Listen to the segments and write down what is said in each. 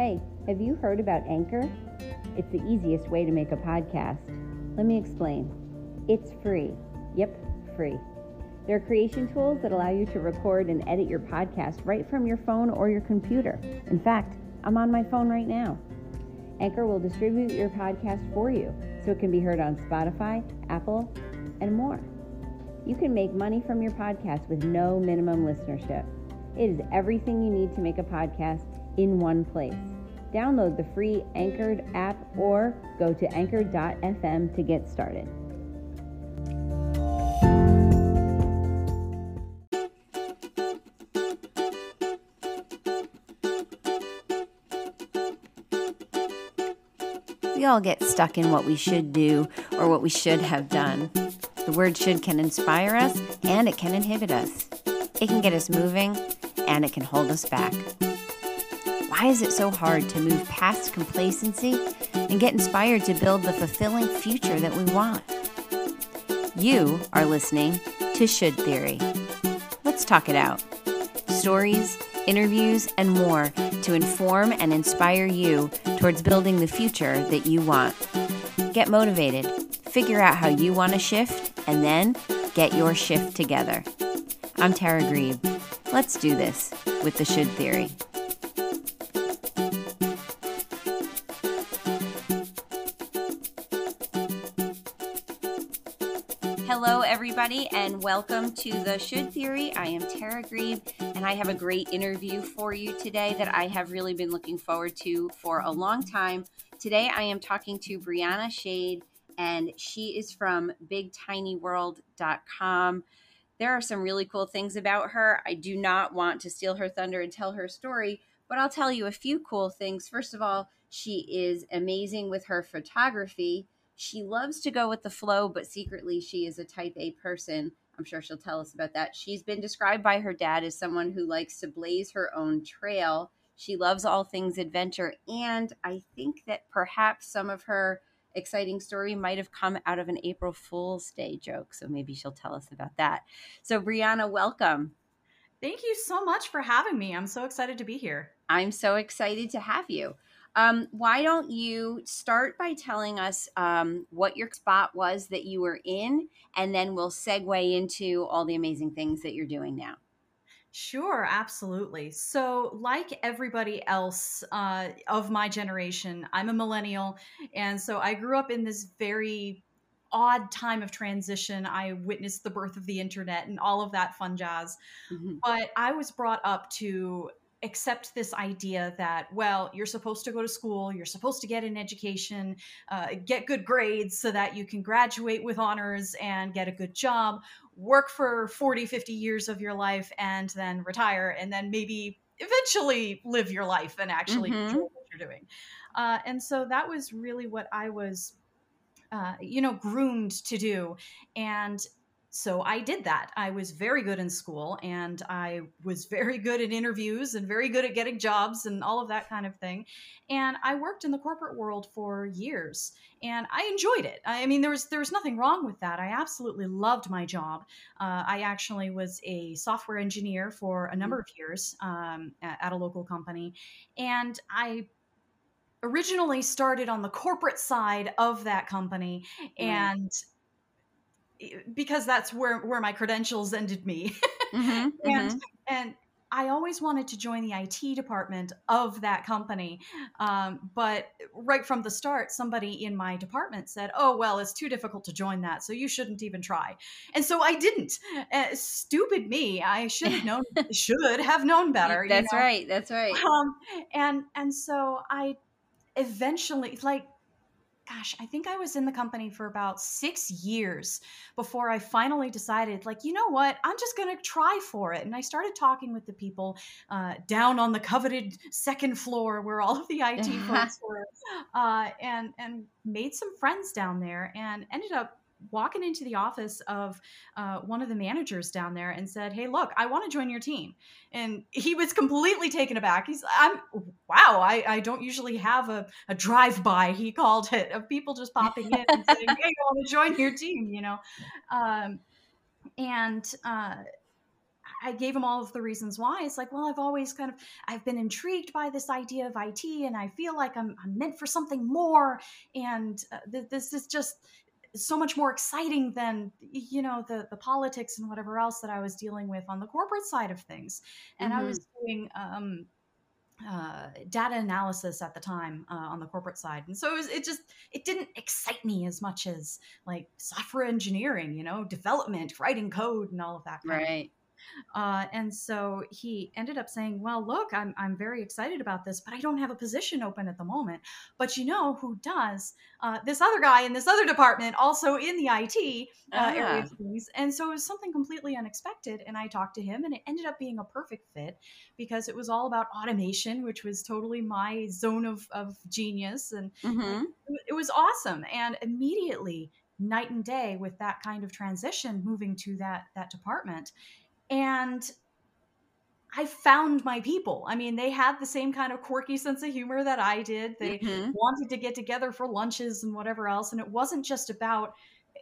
Hey, have you heard about Anchor? It's the easiest way to make a podcast. Let me explain. It's free. Yep, free. There are creation tools that allow you to record and edit your podcast right from your phone or your computer. In fact, I'm on my phone right now. Anchor will distribute your podcast for you so it can be heard on Spotify, Apple, and more. You can make money from your podcast with no minimum listenership. It is everything you need to make a podcast in one place. Download the free Anchor app or go to anchor.fm to get started. We all get stuck in what we should do or what we should have done. The word should can inspire us and it can inhibit us. It can get us moving and it can hold us back. Why is it so hard to move past complacency and get inspired to build the fulfilling future that we want? You are listening to Should Theory. Let's talk it out. Stories, interviews, and more to inform and inspire you towards building the future that you want. Get motivated, figure out how you want to shift, and then get your shift together. I'm Tara Grebe. Let's do this with the Should Theory. Everybody, and welcome to the Should Theory. I am Tara Grebe, and I have a great interview for you today that I have really been looking forward to for a long time. Today, I am talking to Brianna Shade, and she is from BigTinyWorld.com. There are some really cool things about her. I do not want to steal her thunder and tell her story, but I'll tell you a few cool things. First of all, she is amazing with her photography she loves to go with the flow, but secretly she is a type A person. I'm sure she'll tell us about that. She's been described by her dad as someone who likes to blaze her own trail. She loves all things adventure. And I think that perhaps some of her exciting story might have come out of an April Fool's Day joke. So maybe she'll tell us about that. So, Brianna, welcome. Thank you so much for having me. I'm so excited to be here. I'm so excited to have you. Um, why don't you start by telling us um, what your spot was that you were in, and then we'll segue into all the amazing things that you're doing now. Sure, absolutely. So, like everybody else uh, of my generation, I'm a millennial. And so I grew up in this very odd time of transition. I witnessed the birth of the internet and all of that fun jazz. Mm-hmm. But I was brought up to accept this idea that well you're supposed to go to school you're supposed to get an education uh, get good grades so that you can graduate with honors and get a good job work for 40 50 years of your life and then retire and then maybe eventually live your life and actually mm-hmm. enjoy what you're doing uh, and so that was really what i was uh, you know groomed to do and so I did that. I was very good in school and I was very good at interviews and very good at getting jobs and all of that kind of thing. And I worked in the corporate world for years and I enjoyed it. I mean, there was there was nothing wrong with that. I absolutely loved my job. Uh, I actually was a software engineer for a number mm-hmm. of years um, at, at a local company, and I originally started on the corporate side of that company and because that's where where my credentials ended me mm-hmm, and mm-hmm. and I always wanted to join the IT department of that company. Um, but right from the start, somebody in my department said, Oh, well, it's too difficult to join that. So you shouldn't even try. And so I didn't. Uh, stupid me. I should have known, should have known better. That's know? right. That's right. Um, and, and so I eventually, like, gosh, I think I was in the company for about six years before I finally decided, like, you know what, I'm just going to try for it. And I started talking with the people uh, down on the coveted second floor where all of the IT folks were, uh, and and made some friends down there, and ended up walking into the office of uh, one of the managers down there and said, "Hey, look, I want to join your team." And he was completely taken aback. He's, "I'm wow, I, I don't usually have a, a drive by." He called it of people just popping in and saying, "Hey, I want to join your team," you know. Um, and uh, I gave him all of the reasons why. It's like, well, I've always kind of I've been intrigued by this idea of IT, and I feel like I'm, I'm meant for something more. And uh, th- this is just so much more exciting than you know the the politics and whatever else that I was dealing with on the corporate side of things. And mm-hmm. I was doing um, uh, data analysis at the time uh, on the corporate side, and so it, was, it just it didn't excite me as much as like software engineering, you know, development, writing code, and all of that. right. Uh, and so he ended up saying, Well, look, I'm, I'm very excited about this, but I don't have a position open at the moment. But you know who does? Uh, this other guy in this other department, also in the IT uh, uh-huh. area of things. And so it was something completely unexpected. And I talked to him, and it ended up being a perfect fit because it was all about automation, which was totally my zone of, of genius. And mm-hmm. it, it was awesome. And immediately, night and day with that kind of transition moving to that that department and I found my people. I mean, they had the same kind of quirky sense of humor that I did. They mm-hmm. wanted to get together for lunches and whatever else. And it wasn't just about,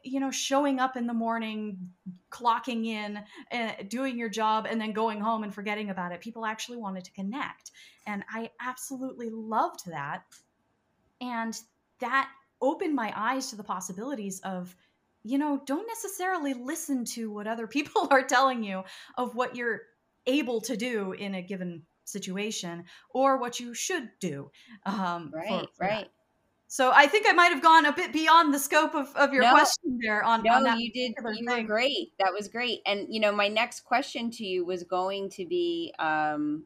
you know, showing up in the morning, clocking in, uh, doing your job, and then going home and forgetting about it. People actually wanted to connect. And I absolutely loved that. And that opened my eyes to the possibilities of you know, don't necessarily listen to what other people are telling you of what you're able to do in a given situation or what you should do. Um, right, for, for right. That. So I think I might have gone a bit beyond the scope of, of your no, question there on, no, on you did. You thing. were great. That was great. And, you know, my next question to you was going to be, um,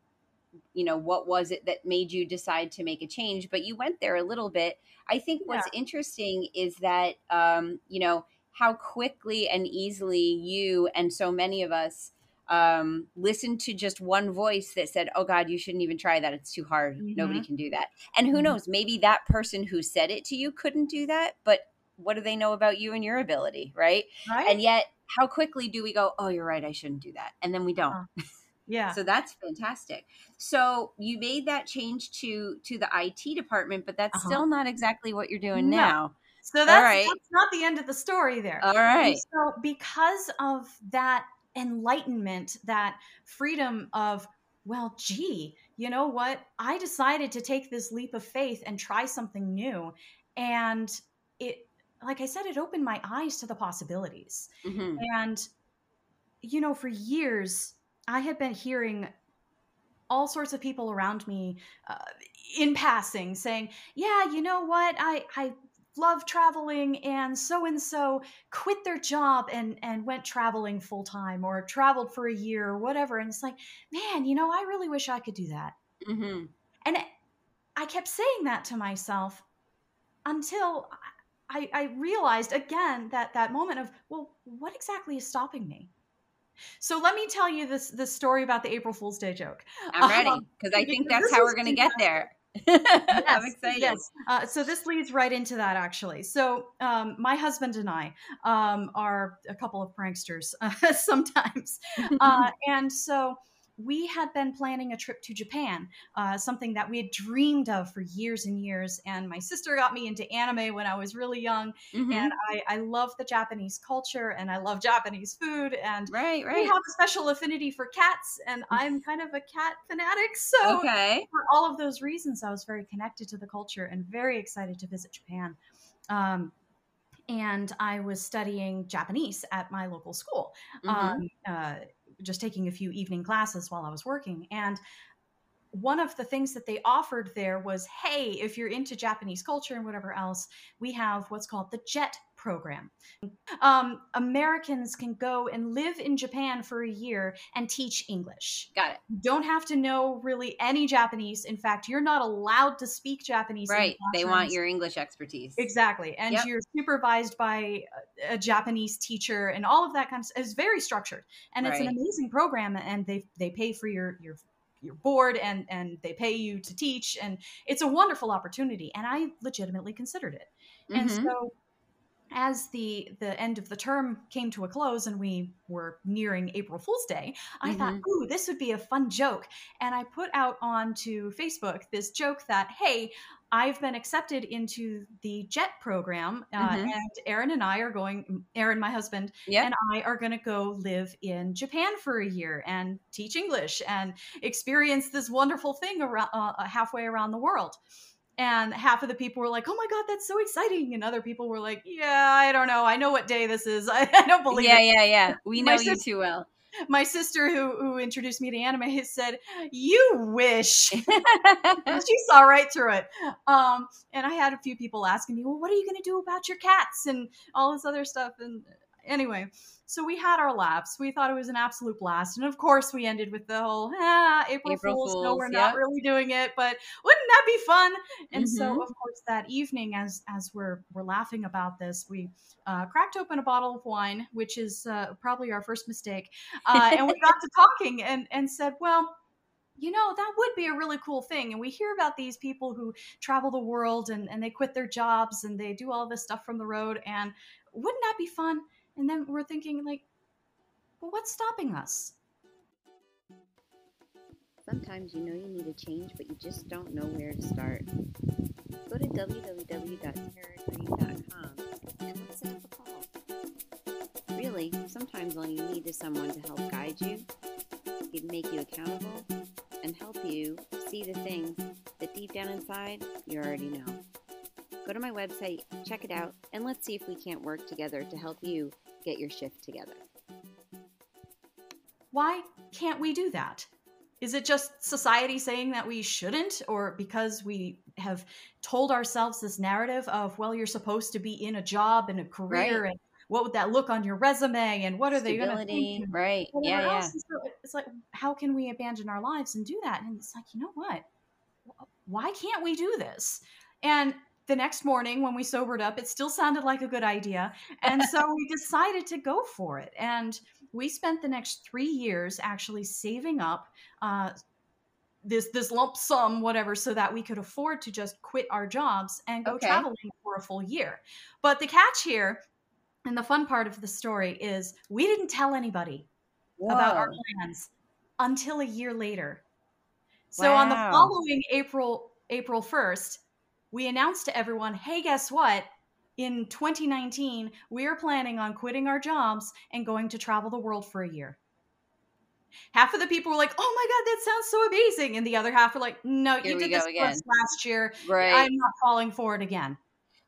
you know, what was it that made you decide to make a change? But you went there a little bit. I think what's yeah. interesting is that, um, you know, how quickly and easily you and so many of us um, listened to just one voice that said, Oh God, you shouldn't even try that. It's too hard. Mm-hmm. Nobody can do that. And who mm-hmm. knows, maybe that person who said it to you couldn't do that, but what do they know about you and your ability? Right. right. And yet, how quickly do we go, Oh, you're right. I shouldn't do that. And then we don't. Uh, yeah. so that's fantastic. So you made that change to to the IT department, but that's uh-huh. still not exactly what you're doing no. now. So that's, right. that's not the end of the story there. All right. And so because of that enlightenment, that freedom of, well, gee, you know what? I decided to take this leap of faith and try something new. And it, like I said, it opened my eyes to the possibilities. Mm-hmm. And, you know, for years, I had been hearing all sorts of people around me uh, in passing saying, "Yeah, you know what? I I love traveling and so and so quit their job and and went traveling full time or traveled for a year or whatever and it's like man you know i really wish i could do that mm-hmm. and i kept saying that to myself until I, I realized again that that moment of well what exactly is stopping me so let me tell you this this story about the April Fool's Day joke. I'm ready because um, I think that's how we're going to get there. yes, I'm excited. Yes. Uh, so this leads right into that actually. So um, my husband and I um, are a couple of pranksters uh, sometimes, uh, and so we had been planning a trip to Japan, uh, something that we had dreamed of for years and years. And my sister got me into anime when I was really young, mm-hmm. and I, I love the Japanese culture and I love Japanese food. And right, right. we have a special affinity for cats, and I'm kind of a cat fanatic. So okay. for all of those reasons, I was very connected to the culture and very excited to visit Japan. Um, and I was studying Japanese at my local school. Mm-hmm. Um, uh, just taking a few evening classes while I was working. And one of the things that they offered there was hey, if you're into Japanese culture and whatever else, we have what's called the JET program. Um, Americans can go and live in Japan for a year and teach English. Got it. You don't have to know really any Japanese. In fact, you're not allowed to speak Japanese. Right. They want your English expertise. Exactly. And yep. you're supervised by a, a, Japanese teacher and all of that kind of stuff. It's very structured. And it's an amazing program and they they pay for your your your board and and they pay you to teach and it's a wonderful opportunity and I legitimately considered it. Mm-hmm. And so as the the end of the term came to a close and we were nearing April Fool's Day, I mm-hmm. thought, "Ooh, this would be a fun joke." And I put out onto Facebook this joke that, "Hey, I've been accepted into the JET program, uh, mm-hmm. and Aaron and I are going. Aaron, my husband, yep. and I are going to go live in Japan for a year and teach English and experience this wonderful thing around uh, halfway around the world." And half of the people were like oh my god that's so exciting and other people were like yeah i don't know. I know what day this is. I, I don't believe it. yeah it. yeah yeah. We know you too well. my sister who who introduced me to anime has said you wish she saw right through it. Um and i had a few people asking me well what are you going to do about your cats and all this other stuff? And anyway, so we had our laughs. We thought it was an absolute blast. And of course, we ended with the whole ah, April, April Fools. Fools. No, we're not really doing it, but wouldn't that be fun? And mm-hmm. so, of course, that evening, as as we're we're laughing about this, we uh, cracked open a bottle of wine, which is uh, probably our first mistake, uh, and we got to talking and and said, well you know, that would be a really cool thing. And we hear about these people who travel the world and, and they quit their jobs and they do all this stuff from the road. And wouldn't that be fun? And then we're thinking, like, well, what's stopping us? Sometimes you know you need a change, but you just don't know where to start. Go to www.taragrebe.com and let's set up a call. Really, sometimes all you need is someone to help guide you, make you accountable, and help you see the things that deep down inside you already know. Go to my website, check it out, and let's see if we can't work together to help you get your shift together. Why can't we do that? Is it just society saying that we shouldn't, or because we have told ourselves this narrative of, well, you're supposed to be in a job and a career, right. and what would that look on your resume, and what are Stability, they going to? Right? Yeah, yeah. So it's like, how can we abandon our lives and do that? And it's like, you know what? Why can't we do this? And the next morning when we sobered up, it still sounded like a good idea. And so we decided to go for it. And we spent the next three years actually saving up uh, this this lump sum, whatever, so that we could afford to just quit our jobs and go okay. traveling for a full year. But the catch here, and the fun part of the story is we didn't tell anybody Whoa. about our plans until a year later. So wow. on the following April April 1st, we announced to everyone, hey, guess what? In 2019, we are planning on quitting our jobs and going to travel the world for a year. Half of the people were like, "Oh my god, that sounds so amazing," and the other half were like, "No, Here you did this last year. Right. I'm not falling for it again."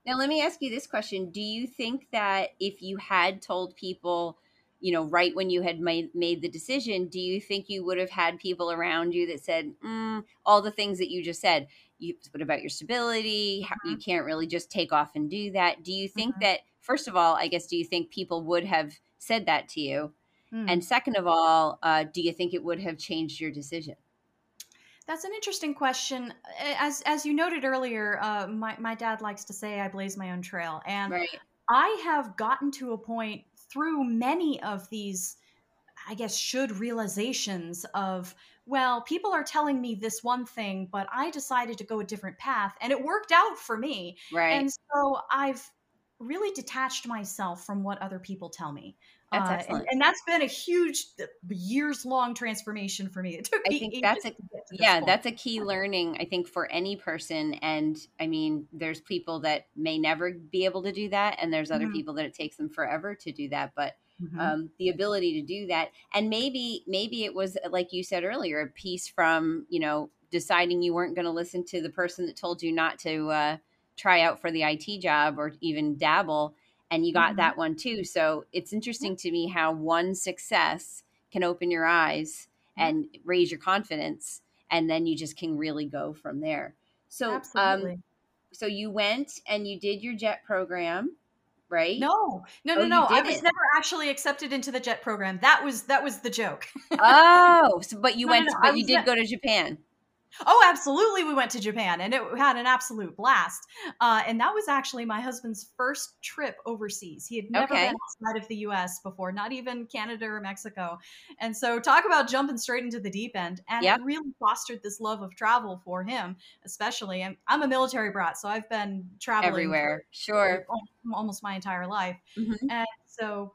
Now, let me ask you this question: Do you think that if you had told people, you know, right when you had made made the decision, do you think you would have had people around you that said mm, all the things that you just said? You, what about your stability? Mm-hmm. You can't really just take off and do that. Do you think mm-hmm. that, first of all, I guess, do you think people would have said that to you? Mm. And second of all, uh, do you think it would have changed your decision? That's an interesting question. As as you noted earlier, uh, my my dad likes to say, "I blaze my own trail," and right. I have gotten to a point through many of these, I guess, should realizations of well, people are telling me this one thing, but I decided to go a different path and it worked out for me. Right. And so I've really detached myself from what other people tell me. That's uh, excellent. And, and, that's been a huge years long transformation for me. It took I think that's a yeah, point. that's a key learning I think for any person and I mean there's people that may never be able to do that and there's other mm-hmm. people that it takes them forever to do that, but Mm-hmm. Um, the ability to do that. And maybe maybe it was like you said earlier a piece from you know deciding you weren't going to listen to the person that told you not to uh, try out for the it job or even dabble and you got mm-hmm. that one too. So it's interesting to me how one success can open your eyes and raise your confidence and then you just can really go from there. So um so you went and you did your jet program right? No, no, no, oh, no. I was never actually accepted into the JET program. That was that was the joke. oh, so, but you no, went, no, no. but you did go to Japan. Oh, absolutely. We went to Japan and it had an absolute blast. Uh, and that was actually my husband's first trip overseas. He had never Okay. been outside of the US before, not even Canada or Mexico. And so, talk about jumping straight into the deep end. And Yep. it really fostered this love of travel for him, especially. And I'm a military brat, so I've been traveling for- Everywhere. Sure. al- almost my entire life. Mhm. And so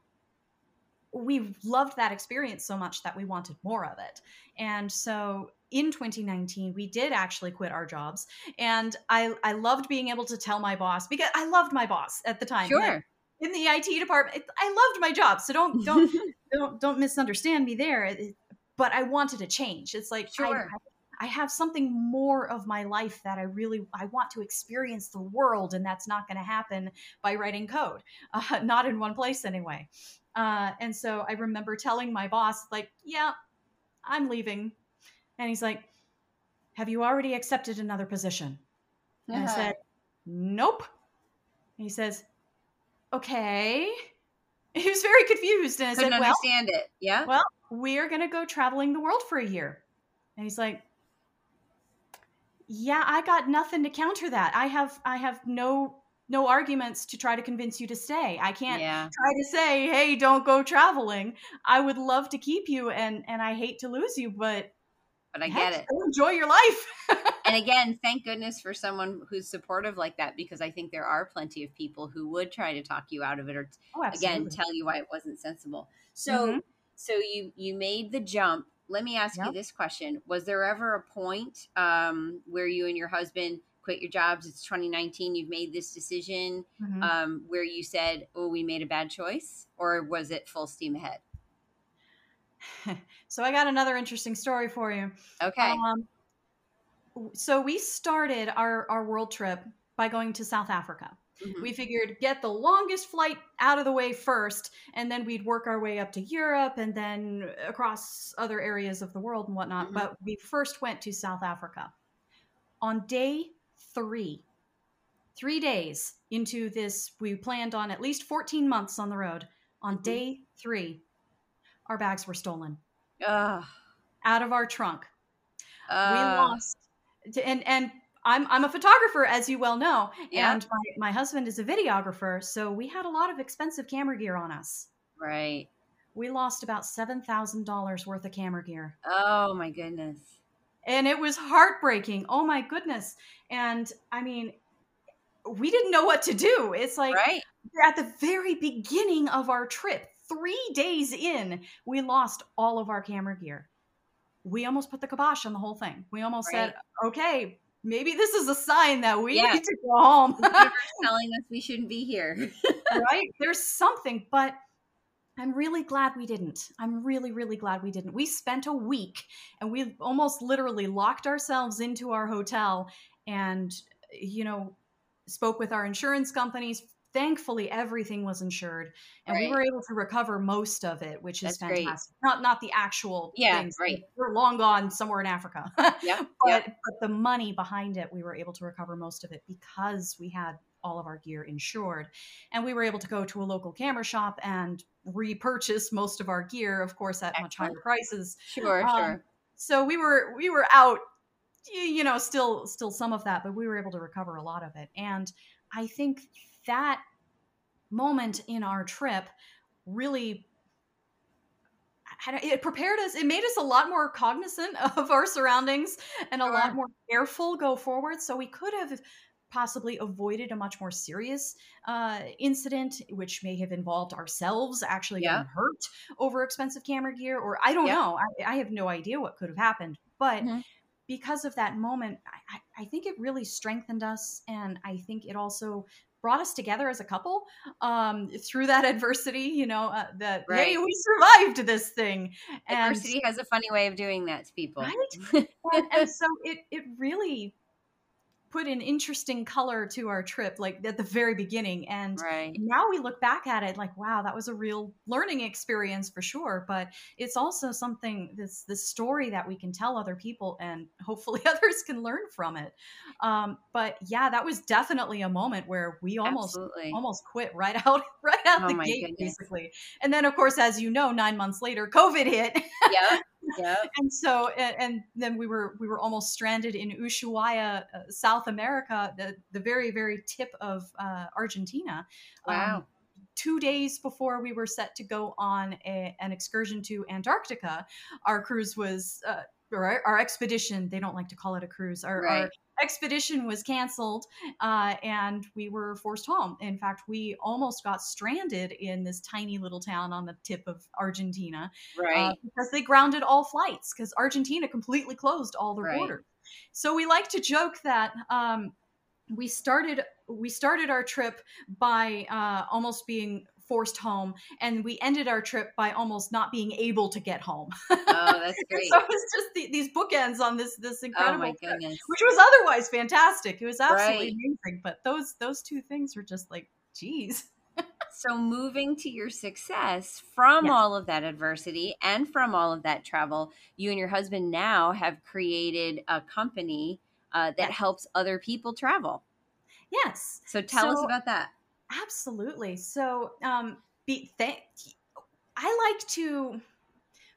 we loved that experience so much that we wanted more of it. And so in 2019, we did actually quit our jobs. And I, I loved being able to tell my boss because I loved my boss at the time. Sure. in the IT department, I loved my job. So don't don't don't don't misunderstand me there. But I wanted a change. It's like Sure. I, I have something more of my life that I really I want to experience the world, and that's not going to happen by writing code, uh, not in one place anyway. Uh, and so I remember telling my boss, like, "Yeah, I'm leaving," and he's like, "Have you already accepted another position?" And I Uh-huh. said, Nope. And he says, Okay. He was very confused. And I Couldn't said, Well, understand it. Yeah. well, we're going to go traveling the world for a year. And he's like, Yeah, I got nothing to counter that. I have I have no no arguments to try to convince you to stay. I can't yeah. try to say, "Hey, don't go traveling." I would love to keep you and and I hate to lose you, but But I get it. enjoy your life. And again, thank goodness for someone who's supportive like that because I think there are plenty of people who would try to talk you out of it or oh, again tell you why it wasn't sensible. So Mhm. so you you made the jump. Let me ask you this question. Was there ever a point um, where you and your husband quit your jobs? It's 2019. You've made this decision Mhm. um, where you said, "Oh, we made a bad choice," or was it full steam ahead? so I got another interesting story for you. Okay. Um, so we started our, our world trip by going to South Africa. Mhm. We figured get the longest flight out of the way first, and then we'd work our way up to Europe and then across other areas of the world and whatnot. Mhm. But we first went to South Africa. On day three, three days into this, we planned on at least 14 months on the road. On Mhm. day three, our bags were stolen Ugh. out of our trunk. we Ugh. lost and and I'm I'm a photographer as you well know Yeah. and my, my husband is a videographer so we had a lot of expensive camera gear on us. right. We lost about $7,000 worth of camera gear. Oh my goodness. And it was heartbreaking. Oh my goodness. And I mean we didn't know what to do. It's like Right. at the very beginning of our trip, 3 days in, we lost all of our camera gear. We almost put the kibosh on the whole thing. We almost said, "Okay, maybe this is a sign that we Yeah. need to go home." Telling us we shouldn't be here. right? There's something, but I'm really glad we didn't. I'm really, really glad we didn't. We spent a week and we almost literally locked ourselves into our hotel and, you know, spoke with our insurance companies. Thankfully, everything was insured, and we were able to recover most of it, which is That's great. fantastic. Not not the actual Yeah, things. right. We're long gone somewhere in Africa. Yep. but yep. but the money behind it we were able to recover most of it because we had all of our gear insured and we were able to go to a local camera shop and repurchase most of our gear of course at much higher prices Sure. um, sure. so we were we were out you know still still some of that but we were able to recover a lot of it and i think that moment in our trip really it prepared us it made us a lot more cognizant of our surroundings and a lot more careful go forward so we could have possibly avoided a much more serious uh, incident which may have involved ourselves actually Yeah. getting hurt over expensive camera gear or i don't Yeah. know I, I have no idea what could have happened but Mhm. because of that moment I I think it really strengthened us and i think it also brought us together as a couple um, through that adversity you know uh, that hey we survived this thing and Adversity has a funny way of doing that to people. Right? and, and so it it really put an interesting color to our trip like at the very beginning and right. now we look back at it like wow that was a real learning experience for sure but it's also something this this story that we can tell other people and hopefully others can learn from it um, but yeah that was definitely a moment where we almost Absolutely. almost quit right out right out Oh the gate goodness. basically and then of course as you know nine months later covid hit Yep. Yep. and so, and, and, then we were we were almost stranded in Ushuaia, uh, South America, the the very very tip of uh, Argentina. Wow. Um, two days before we were set to go on a, an excursion to Antarctica, our cruise was, uh, or our, our, expedition, they don't like to call it a cruise, our, right. our expedition was canceled uh, and we were forced home. In fact, we almost got stranded in this tiny little town on the tip of Argentina. Uh, right. Uh, because they grounded all flights because Argentina completely closed all their right. borders. So we like to joke that um, we started we started our trip by uh, almost being forced home and we ended our trip by almost not being able to get home oh that's great so it's just the, these bookends on this this incredible oh trip, which was otherwise fantastic it was absolutely right. amazing but those those two things were just like geez so moving to your success from yes. all of that adversity and from all of that travel you and your husband now have created a company uh, that yes. helps other people travel Yes. So tell so, us about that. Absolutely. So, um, be th- I like to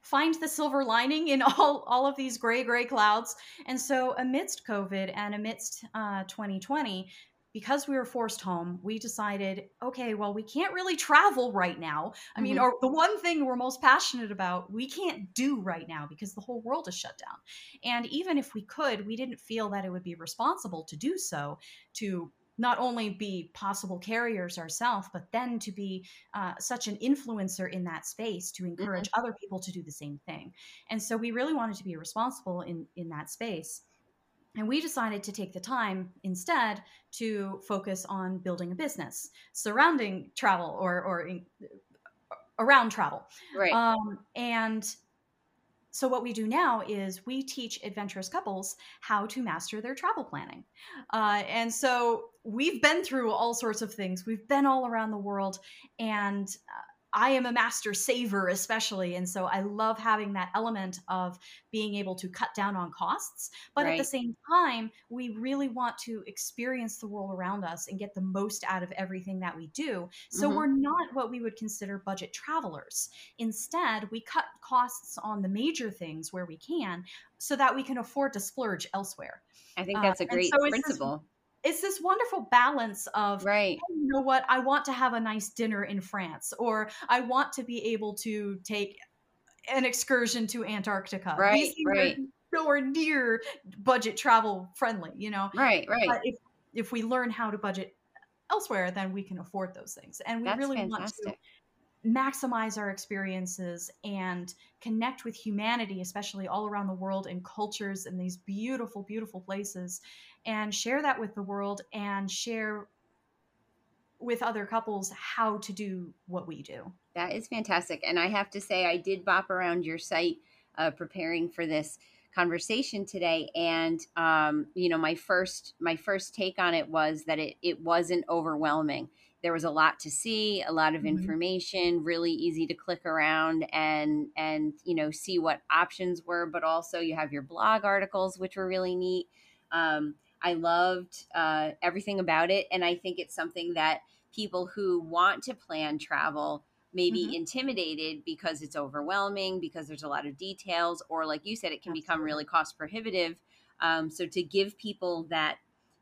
find the silver lining in all all of these gray gray clouds. And so, amidst COVID and amidst uh, 2020, because we were forced home, we decided, okay, well, we can't really travel right now. I mean, mm-hmm. or the one thing we're most passionate about, we can't do right now because the whole world is shut down. And even if we could, we didn't feel that it would be responsible to do so to not only be possible carriers ourselves, but then to be uh, such an influencer in that space to encourage mm-hmm. other people to do the same thing. And so we really wanted to be responsible in in that space. And we decided to take the time instead to focus on building a business surrounding travel or or in, around travel. Right. Um, and so what we do now is we teach adventurous couples how to master their travel planning. Uh, and so we've been through all sorts of things. We've been all around the world and uh, I am a master saver, especially. And so I love having that element of being able to cut down on costs. But right. at the same time, we really want to experience the world around us and get the most out of everything that we do. So mm-hmm. we're not what we would consider budget travelers. Instead, we cut costs on the major things where we can so that we can afford to splurge elsewhere. I think that's a uh, great so principle it's this wonderful balance of right. Hey, you know what? I want to have a nice dinner in france or i want to be able to take an excursion to antarctica. Right right. nowhere near budget travel friendly you know? Right right. But if if we learn how to budget elsewhere then we can afford those things. And we That's really fantastic. want to maximize our experiences and connect with humanity, especially all around the world and cultures and these beautiful, beautiful places, and share that with the world and share with other couples how to do what we do. That is fantastic. And I have to say, I did bop around your site uh, preparing for this conversation today and um, you know my first my first take on it was that it, it wasn't overwhelming there was a lot to see a lot of mm-hmm. information really easy to click around and and you know see what options were but also you have your blog articles which were really neat um, i loved uh, everything about it and i think it's something that people who want to plan travel may be mm-hmm. intimidated because it's overwhelming because there's a lot of details or like you said it can Absolutely. become really cost prohibitive um, so to give people that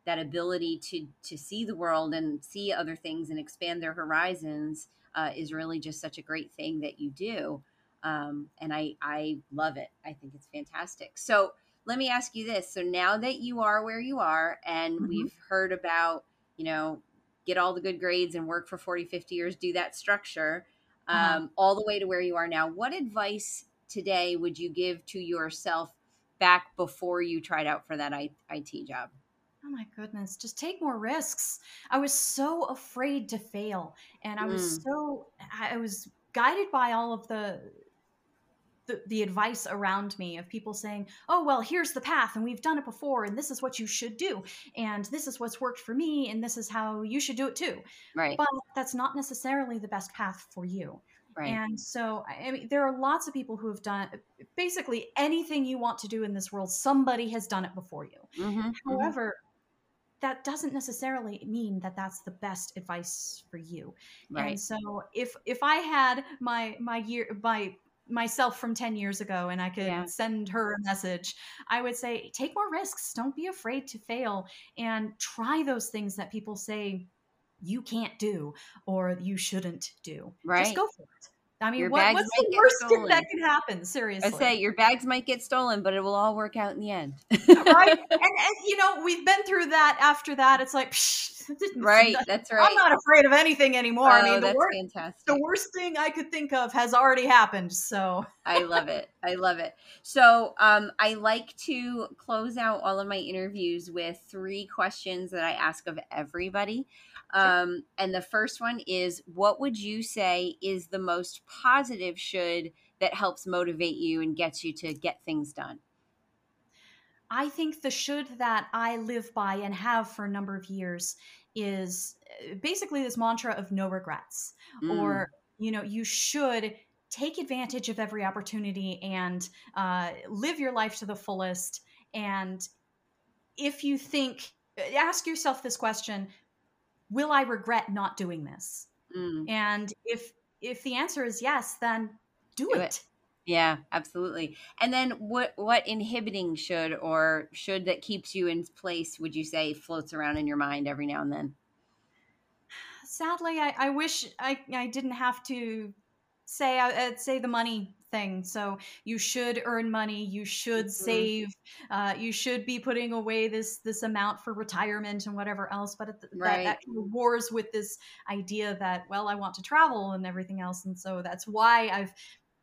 that ability to to see the world and see other things and expand their horizons uh, is really just such a great thing that you do um, and i i love it i think it's fantastic so let me ask you this so now that you are where you are and mm-hmm. we've heard about you know get all the good grades and work for 40 50 years do that structure um, all the way to where you are now what advice today would you give to yourself back before you tried out for that IT job? Oh my goodness, just take more risks. I was so afraid to fail and I was mm. so I was guided by all of the, the the advice around me of people saying, "Oh, well, here's the path and we've done it before and this is what you should do and this is what's worked for me and this is how you should do it too." Right. But that's not necessarily the best path for you. Right. And so, I mean, there are lots of people who have done basically anything you want to do in this world, somebody has done it before you. Mm-hmm, mm-hmm. However, mm-hmm that doesn't necessarily mean that that's the best advice for you. Right. And so if if I had my my year my myself from 10 years ago and I could yeah. send her a message, I would say, take more risks. Don't be afraid to fail and try those things that people say you can't do or you shouldn't do. Right. Just go for it. I mean, what, what's the worst thing that can happen? Seriously, I say your bags might get stolen, but it will all work out in the end, right? And, and, you know, we've been through that. After that, it's like, psh, right? That's right. I'm not afraid of anything anymore. Oh, I mean, the worst, fantastic. the worst thing I could think of has already happened. So I love it. I love it. So um, I like to close out all of my interviews with three questions that I ask of everybody. Um, and the first one is what would you say is the most positive should that helps motivate you and gets you to get things done? I think the should that I live by and have for a number of years is uh, basically this mantra of no regrets mm. or you know you should take advantage of every opportunity and uh, live your life to the fullest and if you think ask yourself this question will I regret not doing this? Mm. And if if the answer is yes, then do, do it. it. Yeah, absolutely. And then what what inhibiting should or should that keeps you in place would you say floats around in your mind every now and then? Sadly, I, I wish I, I didn't have to say I'd say the money thing. So you should earn money. You should mm-hmm. save. Uh, you should be putting away this this amount for retirement and whatever else. But right. that, that kind of wars with this idea that well, I want to travel and everything else, and so that's why I've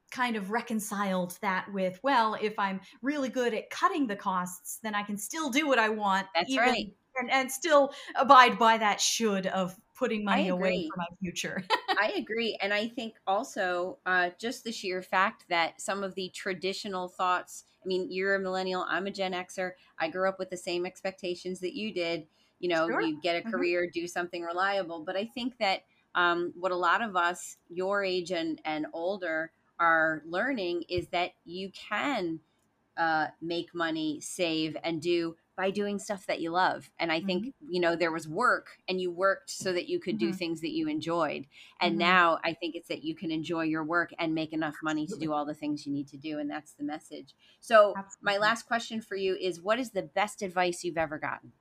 kind of reconciled that with well, if I'm really good at cutting the costs, then I can still do what I want. That's even, right. And, and still abide by that should of putting money away for my future. I agree. And I think also uh, just the sheer fact that some of the traditional thoughts I mean, you're a millennial, I'm a Gen Xer. I grew up with the same expectations that you did. You know, sure. you get a mm-hmm. career, mm-hmm. do something reliable. But I think that um, what a lot of us, your age and, and older, are learning is that you can uh, make money, save, and do by doing stuff that you love. And I think, mm-hmm. you know, there was work and you worked so that you could mm-hmm. do things that you enjoyed. And mm-hmm. now I think it's that you can enjoy your work and make enough money to do all the things you need to do. And that's the message. So, Absolutely. my last question for you is what is the best advice you've ever gotten?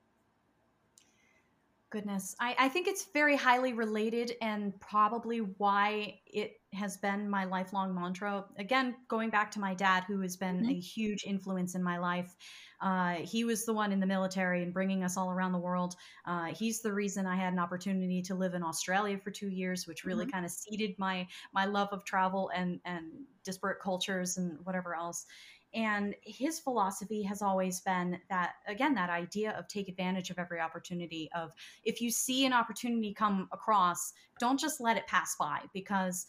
Goodness, I, I think it's very highly related and probably why it has been my lifelong mantra. Again, going back to my dad, who has been mm-hmm. a huge influence in my life. Uh, he was the one in the military and bringing us all around the world. Uh, he's the reason I had an opportunity to live in Australia for two years, which really mm-hmm. kind of seeded my my love of travel and and disparate cultures and whatever else. And his philosophy has always been that, again, that idea of take advantage of every opportunity. Of if you see an opportunity come across, don't just let it pass by because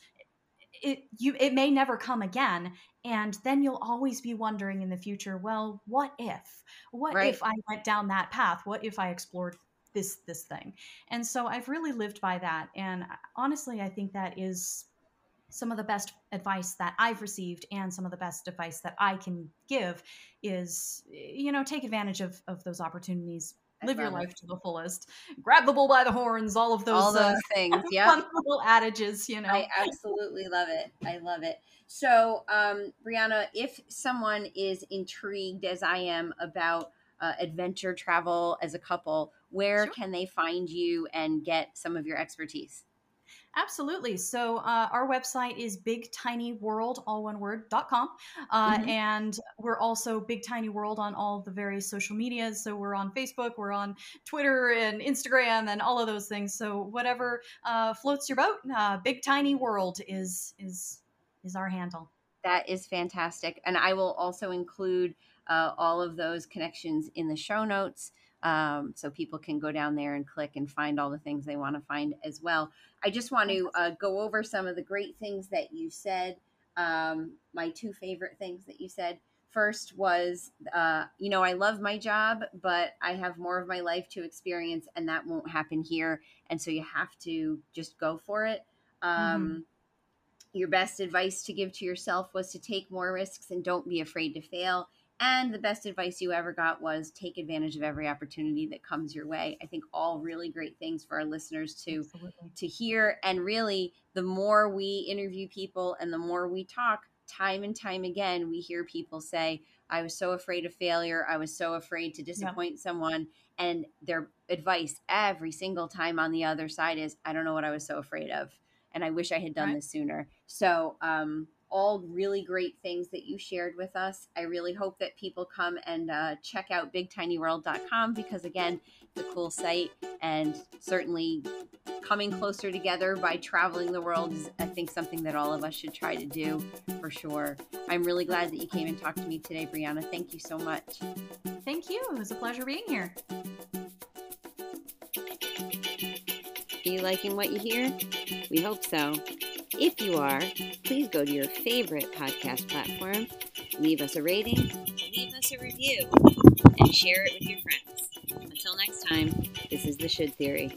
it you it may never come again and then you'll always be wondering in the future well what if what right. if i went down that path what if i explored this this thing and so i've really lived by that and honestly i think that is some of the best advice that I've received and some of the best advice that I can give is, you know, take advantage of, of those opportunities. Live your life it. to the fullest. Grab the bull by the horns. All of those, all those uh, things. Yeah, little adages. You know, I absolutely love it. I love it. So, um, Brianna, if someone is intrigued, as I am, about uh, adventure travel as a couple, where sure. can they find you and get some of your expertise? Absolutely. So uh, our website is bigtinyworld, all one word, dot com. Uh, mm-hmm. And we're also Big Tiny World on all the various social medias. So we're on Facebook, we're on Twitter and Instagram and all of those things. So whatever uh, floats your boat, uh, Big Tiny World is, is, is our handle. That is fantastic. And I will also include uh, all of those connections in the show notes um, so people can go down there and click and find all the things they want to find as well. I just want to uh, go over some of the great things that you said. Um, my two favorite things that you said. First was, uh, you know, I love my job, but I have more of my life to experience, and that won't happen here. And so you have to just go for it. Um, mm-hmm. Your best advice to give to yourself was to take more risks and don't be afraid to fail. And the best advice you ever got was take advantage of every opportunity that comes your way. I think all really great things for our listeners to Absolutely. to hear. And really, the more we interview people and the more we talk, time and time again, we hear people say, I was so afraid of failure. I was so afraid to disappoint yeah. someone. And their advice every single time on the other side is, I don't know what I was so afraid of. And I wish I had done right. this sooner. So, um, all really great things that you shared with us. I really hope that people come and uh, check out bigtinyworld.com because, again, it's a cool site and certainly coming closer together by traveling the world is, I think, something that all of us should try to do for sure. I'm really glad that you came and talked to me today, Brianna. Thank you so much. Thank you. It was a pleasure being here. Are you liking what you hear? We hope so. If you are, please go to your favorite podcast platform, leave us a rating, leave us a review, and share it with your friends. Until next time, this is the Should Theory.